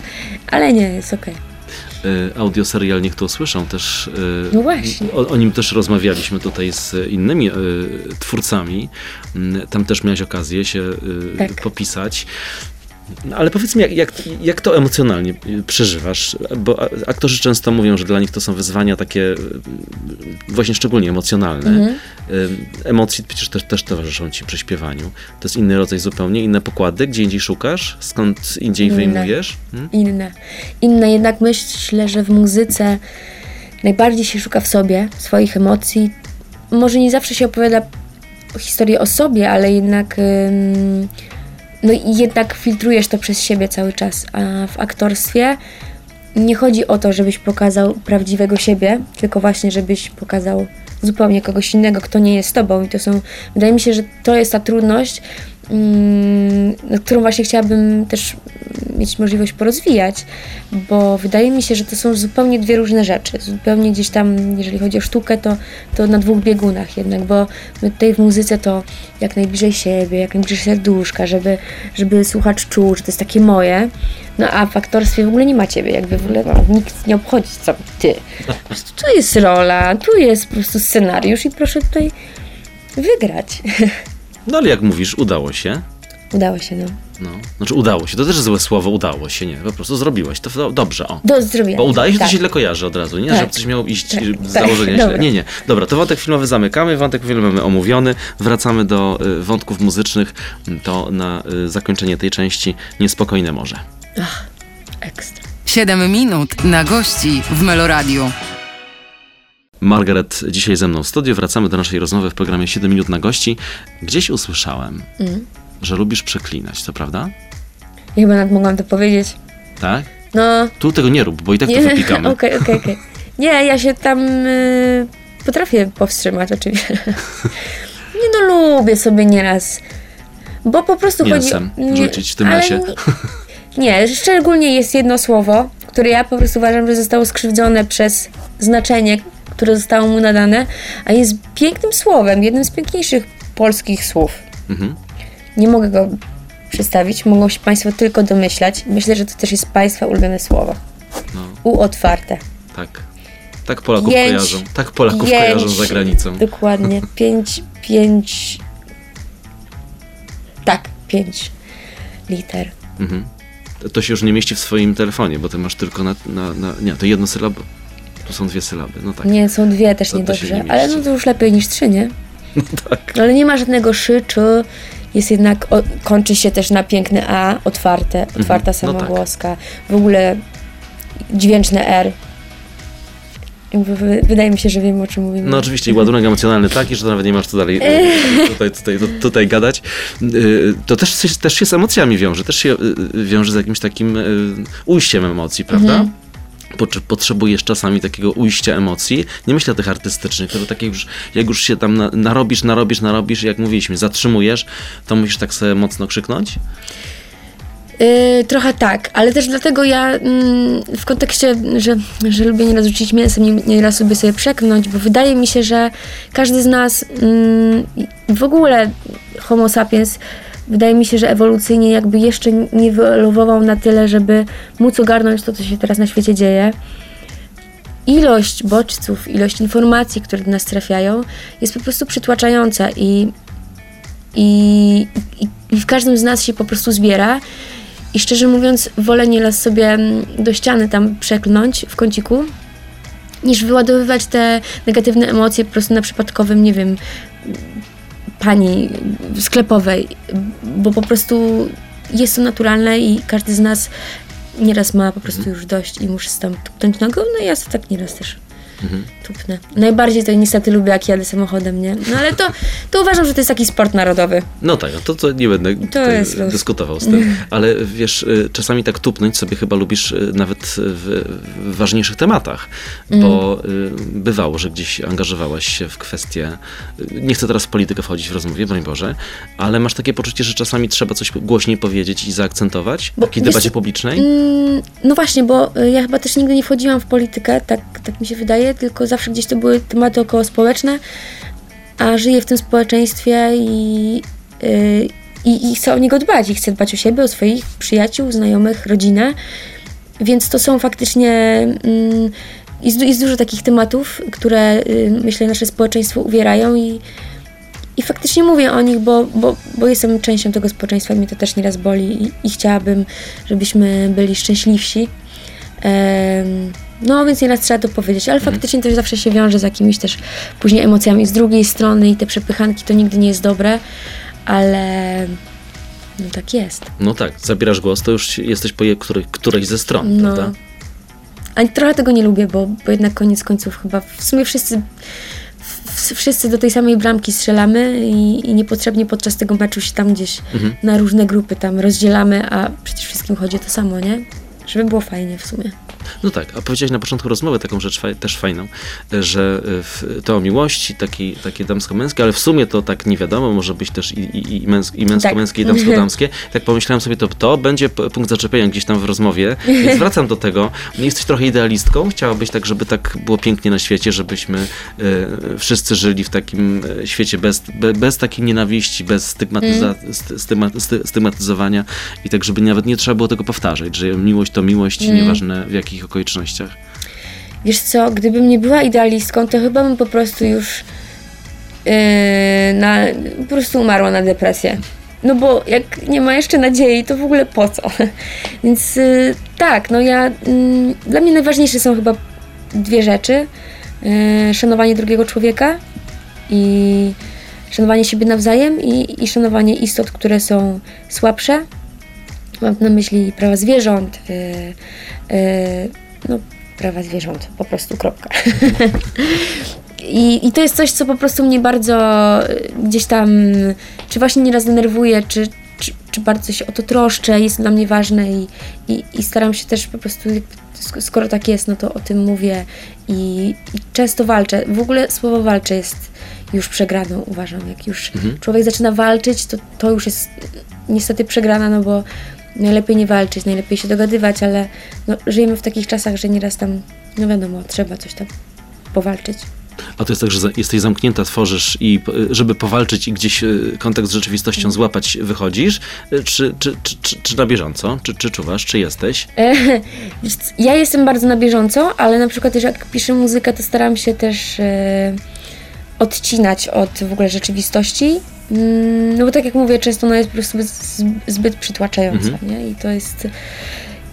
Ale nie, jest okej. Y, audioserial Niech to usłyszą też. No właśnie. O, o nim też rozmawialiśmy tutaj z innymi twórcami. Mm, Tam też miałeś okazję się Tak. popisać. No, Ale powiedz mi, jak, jak, jak to emocjonalnie y, przeżywasz? Bo aktorzy często mówią, że dla nich to są wyzwania takie y, właśnie szczególnie emocjonalne. Mhm. Y, Emocje przecież też, też towarzyszą ci przy śpiewaniu. To jest inny rodzaj zupełnie, inne pokłady, gdzie indziej szukasz, skąd indziej Inne. wyjmujesz. Hmm? inne. Inne jednak myślę, że w muzyce najbardziej się szuka w sobie, swoich emocji. Może nie zawsze się opowiada historię o sobie, ale jednak ym, no i jednak filtrujesz to przez siebie cały czas. A w aktorstwie nie chodzi o to, żebyś pokazał prawdziwego siebie, tylko właśnie, żebyś pokazał zupełnie kogoś innego, kto nie jest tobą. I to są, wydaje mi się, że to jest ta trudność, którą właśnie chciałabym też mieć możliwość porozwijać, bo wydaje mi się, że to są zupełnie dwie różne rzeczy. Zupełnie gdzieś tam, jeżeli chodzi o sztukę, to, to na dwóch biegunach jednak, bo my tutaj w muzyce to jak najbliżej siebie, jak najbliżej serduszka, żeby, żeby słuchacz czuł, że to jest takie moje. No a w aktorstwie w ogóle nie ma ciebie, jakby w ogóle no, nikt nie obchodzi co ty. Tu jest rola, tu jest po prostu scenariusz i proszę tutaj wygrać. [LAUGHS] No ale jak mówisz, udało się. Udało się, no. No, znaczy udało się, to też złe słowo, udało się, nie, po prostu zrobiłeś, to do- dobrze, o. Do zdrowia. Bo udaje się, tak. to się źle kojarzy od razu, nie? Tak. Żeby coś miało iść Tak, y, tak, z założenia źle. dobra. Nie, nie. Dobra, to wątek filmowy zamykamy, wątek filmowy mamy omówiony, wracamy do y, wątków muzycznych, to na y, zakończenie tej części Niespokojne Morze. Ach, ekstra. 7 minut na gości w Meloradiu. Margaret dzisiaj ze mną w studiu, wracamy do naszej rozmowy w programie 7 minut na gości. Gdzieś usłyszałem, Mm. że lubisz przeklinać, to prawda? Ja chyba nawet mogłam to powiedzieć. Tak? No, Tu tego nie rób, bo i tak to nie, wypikamy. [LAUGHS] okej, okej, okej. Nie, ja się tam y, potrafię powstrzymać oczywiście. [LAUGHS] nie no, lubię sobie nieraz, bo po prostu Mięsem chodzi... rzucić w tym lesie. Nie, nie, szczególnie jest jedno słowo, które ja po prostu uważam, że zostało skrzywdzone przez znaczenie, które zostało mu nadane, a jest pięknym słowem, jednym z piękniejszych polskich słów. Mhm. Nie mogę go przedstawić, mogą się Państwo tylko domyślać. Myślę, że to też jest Państwa ulubione słowo. No, U otwarte. tak. Tak Polaków Pięć- kojarzą. Tak Polaków Pięć- kojarzą za granicą. Dokładnie. [LAUGHS] Pięć, pięć... Tak, pięć liter. Mhm. To- się już nie mieści w swoim telefonie, bo ty masz tylko na. na, na nie, to jedno sylaby. Tu są dwie sylaby. No tak. Nie, są dwie też To- niedobrze, nie ale no to już lepiej niż trzy, nie? [LAUGHS] tak. No ale nie ma żadnego szy, czy jest jednak, o, kończy się też na piękne A, otwarte, otwarta No tak. samogłoska, w ogóle dźwięczne R. Wydaje mi się, że wiem o czym mówimy. No oczywiście i ładunek emocjonalny taki, że nawet nie masz co dalej y, [LAUGHS] tutaj, tutaj, tu- tutaj gadać. Y, To też, też się z emocjami wiąże, też się y, wiąże z jakimś takim ujściem emocji, prawda? Mhm. Potrze- Potrzebujesz czasami takiego ujścia emocji. Nie myślę o tych artystycznych, tylko takie już, jak już się tam na, narobisz, narobisz, narobisz jak mówiliśmy, zatrzymujesz, to musisz tak sobie mocno krzyknąć. Yy, trochę tak, ale też dlatego ja mm, w kontekście, że, że lubię nieraz rzucić mięsem, nie- nieraz lubię sobie przeknąć, bo wydaje mi się, że każdy z nas mm, w ogóle homo sapiens wydaje mi się, że ewolucyjnie jakby jeszcze nie wyewoluował na tyle, żeby móc ogarnąć to, co się teraz na świecie dzieje. Ilość bodźców, ilość informacji, które do nas trafiają, jest po prostu przytłaczająca i, i, i, i w każdym z nas się po prostu zbiera. I szczerze mówiąc, wolę nieraz sobie mm, do ściany tam przeklnąć w kąciku, niż wyładowywać te negatywne emocje po prostu na przypadkowym, nie wiem, pani sklepowej, bo po prostu jest to naturalne i każdy z nas nieraz ma po prostu już dość i muszę tam tupnąć nogą, no i ja sobie tak nieraz też tupnę. Najbardziej to niestety lubię, jak jadę samochodem, nie? No ale to, to uważam, że to jest taki sport narodowy. No tak, no to, to nie będę tutaj jest dyskutował z tym. Ale wiesz, y, czasami tak tupnąć sobie chyba lubisz y, nawet w, w ważniejszych tematach, bo y, bywało, że gdzieś angażowałaś się w kwestie, nie chcę teraz w politykę wchodzić w rozmowie, broń Boże, ale masz takie poczucie, że czasami trzeba coś głośniej powiedzieć i zaakcentować Bo w takiej wiesz debacie publicznej? Mm, no właśnie, bo ja chyba też nigdy nie wchodziłam w politykę, tak, tak mi się wydaje, tylko zawsze gdzieś to były tematy około społeczne, a żyję w tym społeczeństwie i, y, i, i chcę o niego dbać, i chcę dbać o siebie, o swoich przyjaciół, znajomych, rodzinę, więc to są faktycznie... Mm, jest, jest dużo takich tematów, które y, myślę nasze społeczeństwo uwierają i, i faktycznie mówię o nich, bo, bo, bo jestem częścią tego społeczeństwa i mnie to też nieraz boli i, i chciałabym, żebyśmy byli szczęśliwsi. Em, no, więc nieraz trzeba to powiedzieć, ale faktycznie też zawsze się wiąże z jakimiś też później emocjami z drugiej strony i te przepychanki to nigdy nie jest dobre, ale no tak jest. No tak, zabierasz głos, to już jesteś po której, którejś ze stron, No. prawda? A trochę tego nie lubię, bo, bo jednak koniec końców chyba w sumie wszyscy, wszyscy do tej samej bramki strzelamy i, i niepotrzebnie podczas tego meczu się tam gdzieś Mhm. na różne grupy tam rozdzielamy, a przecież wszystkim chodzi o to samo, nie? Żeby było fajnie w sumie. No tak, a powiedziałeś na początku rozmowy taką rzecz faj, też fajną, że y, w, to o miłości, taki, takie damsko-męskie, ale w sumie to tak nie wiadomo, może być też i, i, i, męs, i męsko-męskie, i Tak. damsko-damskie. [LAUGHS] Tak pomyślałem sobie, to, to będzie punkt zaczepienia gdzieś tam w rozmowie, więc wracam do tego. Jesteś trochę idealistką, chciałabyś tak, żeby tak było pięknie na świecie, żebyśmy y, wszyscy żyli w takim y, świecie bez, be, bez takiej nienawiści, bez stygmatyza, styma, sty, stygmatyzowania i tak, żeby nawet nie trzeba było tego powtarzać, że miłość to miłość, nieważne w jakich okolicznościach. Wiesz co, gdybym nie była idealistką, to chyba bym po prostu już yy, na, po prostu umarła na depresję. No bo jak nie ma jeszcze nadziei, to w ogóle po co? [LAUGHS] Więc yy, tak, no ja, yy, dla mnie najważniejsze są chyba dwie rzeczy. Yy, szanowanie drugiego człowieka i szanowanie siebie nawzajem i, i szanowanie istot, które są słabsze. Mam na myśli prawa zwierząt, yy, yy, no prawa zwierząt, po prostu kropka. [LAUGHS] I, I to jest coś, co po prostu mnie bardzo y, gdzieś tam, czy właśnie nieraz denerwuje, czy, czy, czy bardzo się o to troszczę, jest dla mnie ważne i, i, i staram się też po prostu, skoro tak jest, no to o tym mówię i, i często walczę. W ogóle słowo walczę jest już przegraną, uważam. Jak już człowiek zaczyna walczyć, to to już jest niestety przegrana, no bo najlepiej nie walczyć, najlepiej się dogadywać, ale no, żyjemy w takich czasach, że nieraz tam, no wiadomo, trzeba coś tam powalczyć. A to jest tak, że jesteś zamknięta, tworzysz i żeby powalczyć i gdzieś y, kontakt z rzeczywistością złapać, wychodzisz? Y, Czy, czy, czy, czy, czy na bieżąco? Czy, czy czuwasz? Czy jesteś? E, [LAUGHS] Ja jestem bardzo na bieżąco, ale na przykład też jak piszę muzykę, to staram się też e, odcinać od w ogóle rzeczywistości. Mm, No bo tak jak mówię, często ona jest po prostu zbyt, przytłaczająca, nie? I to jest...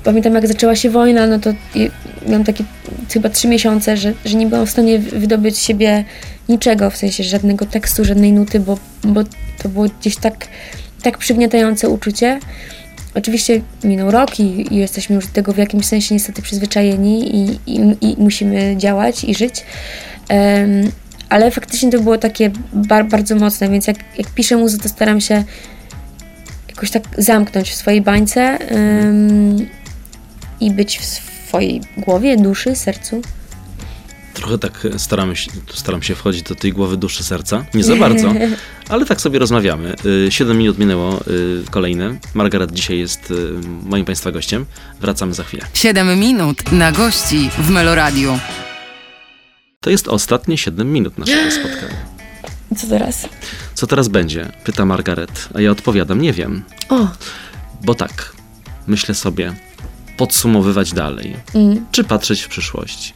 Pamiętam jak zaczęła się wojna, no to miałam takie chyba trzy miesiące, że, że nie byłam w stanie wydobyć siebie niczego, w sensie żadnego tekstu, żadnej nuty, bo, bo to było gdzieś tak, tak przygniatające uczucie. Oczywiście minął rok i, i jesteśmy już do tego w jakimś sensie niestety przyzwyczajeni i, i, i musimy działać i żyć. Em, ale faktycznie to było takie bar, bardzo mocne, więc jak, jak piszę muzykę, to staram się jakoś tak zamknąć w swojej bańce em, i być w swojej głowie, duszy, sercu. Trochę tak staramy się, staram się wchodzić do tej głowy duszy serca. Nie za bardzo, [LAUGHS] ale tak sobie rozmawiamy. Y, Siedem minut minęło y, kolejne. Margaret dzisiaj jest moim Państwa gościem. Wracamy za chwilę. 7 minut na gości w Meloradiu. To jest ostatnie 7 minut naszego [GASPS] spotkania. Co teraz? Co teraz będzie? Pyta Margaret, a ja odpowiadam, nie wiem. O, Bo tak, myślę sobie, podsumowywać dalej, mm, czy patrzeć w przyszłość,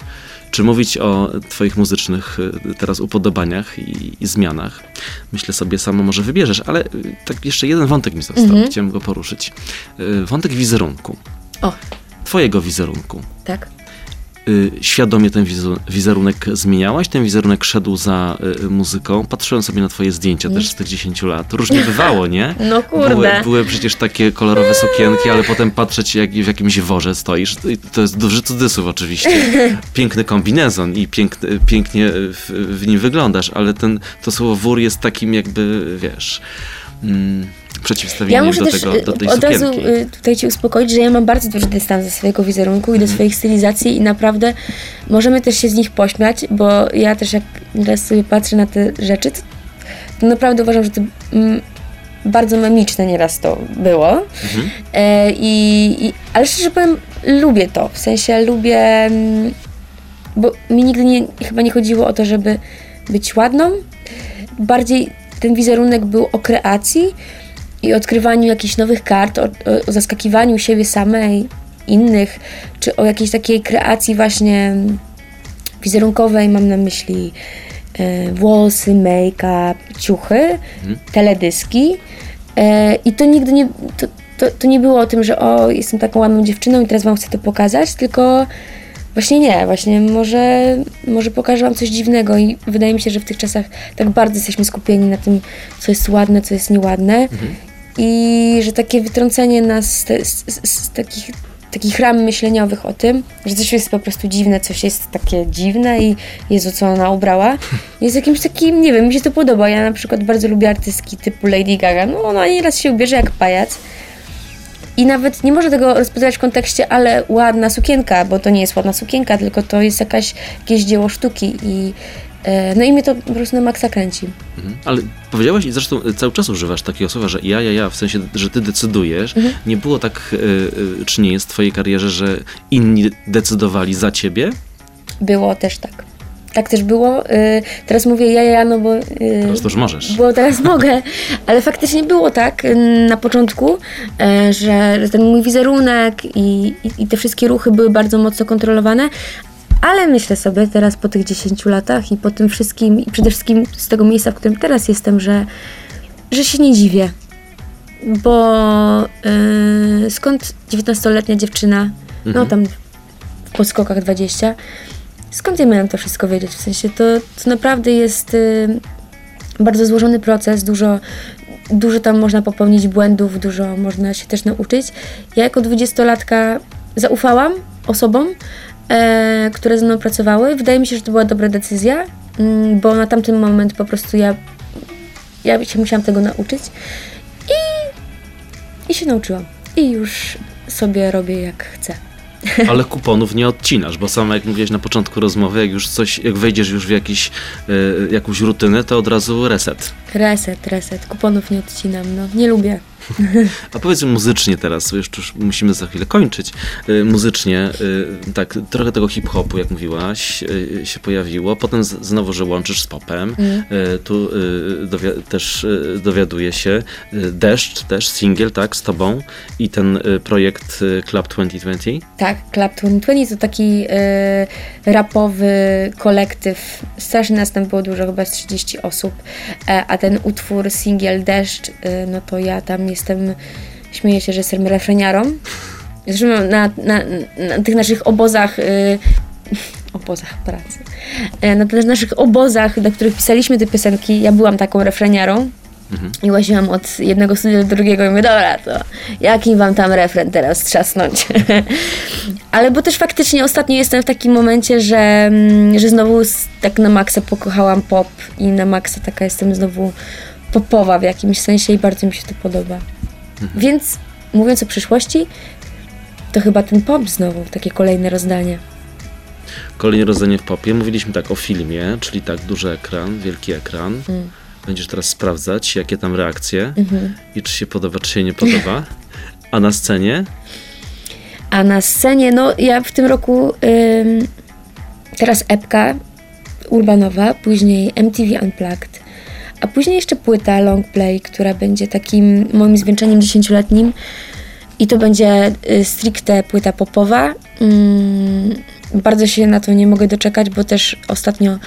czy mówić o Twoich muzycznych y, teraz upodobaniach i, i zmianach. Myślę sobie, samo może wybierzesz, ale y, tak jeszcze jeden wątek mi został, Mhm. chciałem go poruszyć. Y, Wątek wizerunku, o, Twojego wizerunku. tak. Y, Świadomie ten wizerunek zmieniałaś? Ten wizerunek szedł za y, muzyką? Patrzyłem sobie na twoje zdjęcia też z tych 10 lat. Różnie [LAUGHS] bywało, nie? No kurde. Były, były przecież takie kolorowe sukienki, ale potem patrzeć jak w jakimś worze stoisz. To jest duży cudzysłów oczywiście. [LAUGHS] Piękny kombinezon i piękny, pięknie w, w nim wyglądasz, ale ten, to słowo wór jest takim jakby, wiesz, mm, przeciwstawieniem Ja muszę do, też tego, do y, tej od sukienki. razu y, tutaj cię uspokoić, że ja mam bardzo duży dystans do swojego wizerunku i do swojej stylizacji i naprawdę możemy też się z nich pośmiać, bo ja też jak teraz sobie patrzę na te rzeczy, to, to naprawdę uważam, że to mm, bardzo memiczne nieraz to było. Mhm. E, i, i, ale szczerze powiem, lubię to. W sensie lubię, mm, bo mi nigdy nie, chyba nie chodziło o to, żeby być ładną. Bardziej ten wizerunek był o kreacji i odkrywaniu jakichś nowych kart, o, o, o zaskakiwaniu siebie samej, innych, czy o jakiejś takiej kreacji właśnie wizerunkowej, mam na myśli e, włosy, make-up, ciuchy, teledyski. E, I to nigdy nie, to, to, to nie było o tym, że o, jestem taką ładną dziewczyną i teraz wam chcę to pokazać, tylko właśnie nie, właśnie może, może pokażę wam coś dziwnego i wydaje mi się, że w tych czasach tak bardzo jesteśmy skupieni na tym, co jest ładne, co jest nieładne i że takie wytrącenie nas z, te, z, z, z takich takich ram myśleniowych o tym, że coś jest po prostu dziwne, coś jest takie dziwne i Jezu, co ona ubrała, [LAUGHS] jest jakimś takim, nie wiem, mi się to podoba. Ja na przykład bardzo lubię artystki typu Lady Gaga. No ona nieraz się ubierze jak pajac i nawet nie można tego rozpatrywać w kontekście, ale ładna sukienka, bo to nie jest ładna sukienka, tylko to jest jakaś, jakieś dzieło sztuki i e, no i mnie to po prostu na maksa kręci. Mhm. Ale powiedziałaś i zresztą y, cały czas używasz takiego słowa, że ja, ja, ja, w sensie, że ty decydujesz. Mhm. Nie było tak, y, czy nie jest w twojej karierze, że inni decydowali za ciebie? Było też tak. Tak też było. Y, teraz mówię ja, ja, no bo... y, Teraz to już możesz. Bo teraz [LAUGHS] mogę, ale faktycznie było tak y, na początku, że ten mój wizerunek i, i, i te wszystkie ruchy były bardzo mocno kontrolowane, ale myślę sobie teraz po tych 10 latach i po tym wszystkim, i przede wszystkim z tego miejsca, w którym teraz jestem, że, że się nie dziwię. Bo y, skąd 19-letnia dziewczyna, no Mhm. tam w podskokach 20, skąd ja miałam to wszystko wiedzieć? W sensie to, to naprawdę jest y, bardzo złożony proces, dużo, dużo tam można popełnić błędów, dużo można się też nauczyć. Ja jako dwudziestolatka zaufałam osobom, e, które ze mną pracowały. Wydaje mi się, że to była dobra decyzja, mm, bo na tamten moment po prostu ja, ja się musiałam tego nauczyć i, i się nauczyłam. I już sobie robię jak chcę. Ale kuponów nie odcinasz, bo sama jak mówiłeś na początku rozmowy, jak już coś, jak wejdziesz już w jakiś, y, jakąś rutynę, to od razu reset. Reset, reset. Kuponów nie odcinam, no. Nie lubię. [LAUGHS] A powiedz muzycznie teraz, bo już już musimy za chwilę kończyć. Y, muzycznie, y, tak, trochę tego hip-hopu, jak mówiłaś, y, się pojawiło. Potem znowu, że łączysz z popem. Y, tu dowia- też dowiaduje się. Deszcz też, singiel, tak, z tobą. I ten projekt Club 2020. Tak, Club 2020 to taki rapowy kolektyw. Strasznie nas tam było dużo, chyba z 30 osób. E, a ten utwór, singiel Deszcz, e, no to ja tam jestem, śmieję się, że jestem refreniarą. Zresztą na, na, na tych naszych obozach, obozach pracy, na tych naszych obozach, [LAUGHS] na których pisaliśmy te piosenki, ja byłam taką refreniarą. I łaziłam od jednego studia do drugiego i mówię, dobra, to jaki wam tam refren teraz trzasnąć? [LAUGHS] Ale bo też faktycznie ostatnio jestem w takim momencie, że, mm, że znowu tak na maksa pokochałam pop i na maksa taka jestem znowu popowa w jakimś sensie i bardzo mi się to podoba. Więc mówiąc o przyszłości, to chyba ten pop znowu, takie kolejne rozdanie. Kolejne rozdanie w popie. Mówiliśmy tak o filmie, czyli tak duży ekran, wielki ekran. Będziesz teraz sprawdzać, jakie tam reakcje i czy się podoba, czy się nie podoba. A na scenie A na scenie, no ja w tym roku ym, teraz epka urbanowa, później MTV Unplugged, A później jeszcze płyta long play, która będzie takim moim zwieńczeniem dziesięcioletnim. I to będzie y, stricte płyta popowa. Mm, bardzo się na to nie mogę doczekać, bo też ostatnio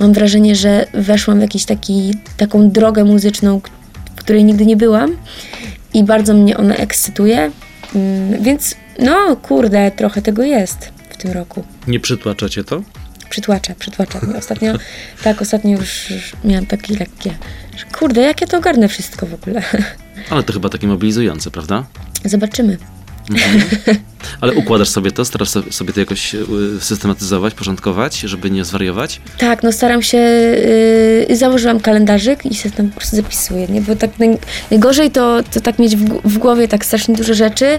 mam wrażenie, że weszłam w taki, taką drogę muzyczną, w której nigdy nie byłam i bardzo mnie ona ekscytuje. Mm, więc no kurde, trochę tego jest w tym roku. Nie przytłacza cię to? Przytłacza, przytłacza. Ostatnio, [LAUGHS] tak, ostatnio już, już miałam takie lekkie, że kurde, jak ja to ogarnę wszystko w ogóle. Ale to chyba takie mobilizujące, prawda? Zobaczymy. Ale układasz sobie to, starasz so- sobie to jakoś y, systematyzować, porządkować, żeby nie zwariować? Tak, no staram się, yy, założyłam kalendarzyk i się tam po prostu zapisuję, nie? Bo tak naj, najgorzej to, to tak mieć w, w głowie tak strasznie dużo rzeczy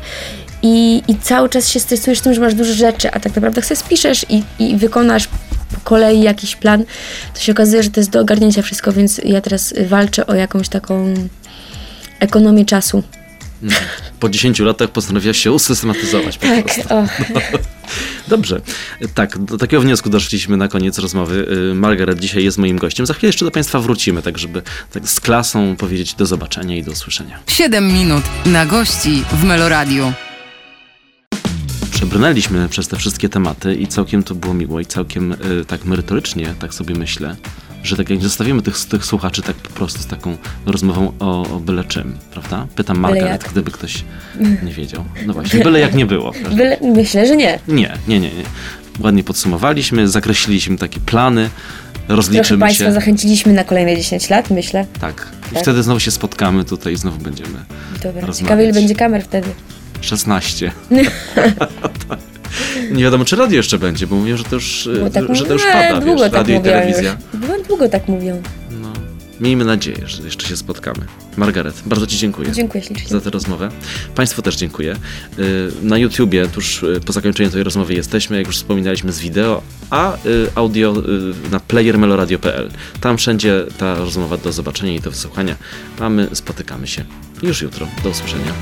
i, i cały czas się stresujesz tym, że masz dużo rzeczy, a tak naprawdę sobie spiszesz i, i wykonasz po kolei jakiś plan, to się okazuje, że to jest do ogarnięcia wszystko, więc ja teraz walczę o jakąś taką ekonomię czasu. Po 10 latach postanowiłaś się usystematyzować po Tak, prostu. o, [LAUGHS] Dobrze. Tak, do takiego wniosku doszliśmy na koniec rozmowy. Y, Margaret dzisiaj jest moim gościem. Za chwilę jeszcze do Państwa wrócimy, tak żeby tak z klasą powiedzieć do zobaczenia i do usłyszenia. 7 minut na gości w Meloradiu. Przebrnęliśmy przez te wszystkie tematy i całkiem to było miło i całkiem y, tak merytorycznie, tak sobie myślę, że tak jak zostawimy tych, tych słuchaczy tak po prostu z taką rozmową o, o byle czym, prawda? Pytam Margaret, gdyby ktoś nie wiedział. No właśnie, byle jak nie było. byle, myślę, że nie. Nie, nie, nie, nie. Ładnie podsumowaliśmy, zakreśliliśmy takie plany, rozliczymy Państwa się. zachęciliśmy na kolejne 10 lat, myślę. Tak. I Tak. wtedy znowu się spotkamy tutaj i znowu będziemy. Dobra, Rozmawiać. ciekawe ile będzie kamer wtedy. 16. Tak. [LAUGHS] Nie wiadomo, czy radio jeszcze będzie, bo mówią, że to już, tak że to już pada, długo wiesz, tak radio i telewizja. Już. Długo, tak mówią. No, miejmy nadzieję, że jeszcze się spotkamy. Margaret, bardzo Ci dziękuję. Dziękuję ślicznie. Za tę rozmowę. Państwu też dziękuję. Y, Na YouTubie, tuż y, po zakończeniu tej rozmowy jesteśmy, jak już wspominaliśmy, z wideo, a y, audio na playermeloradio.pl. Tam wszędzie ta rozmowa do zobaczenia i do wysłuchania. A my spotykamy się już jutro. Do usłyszenia.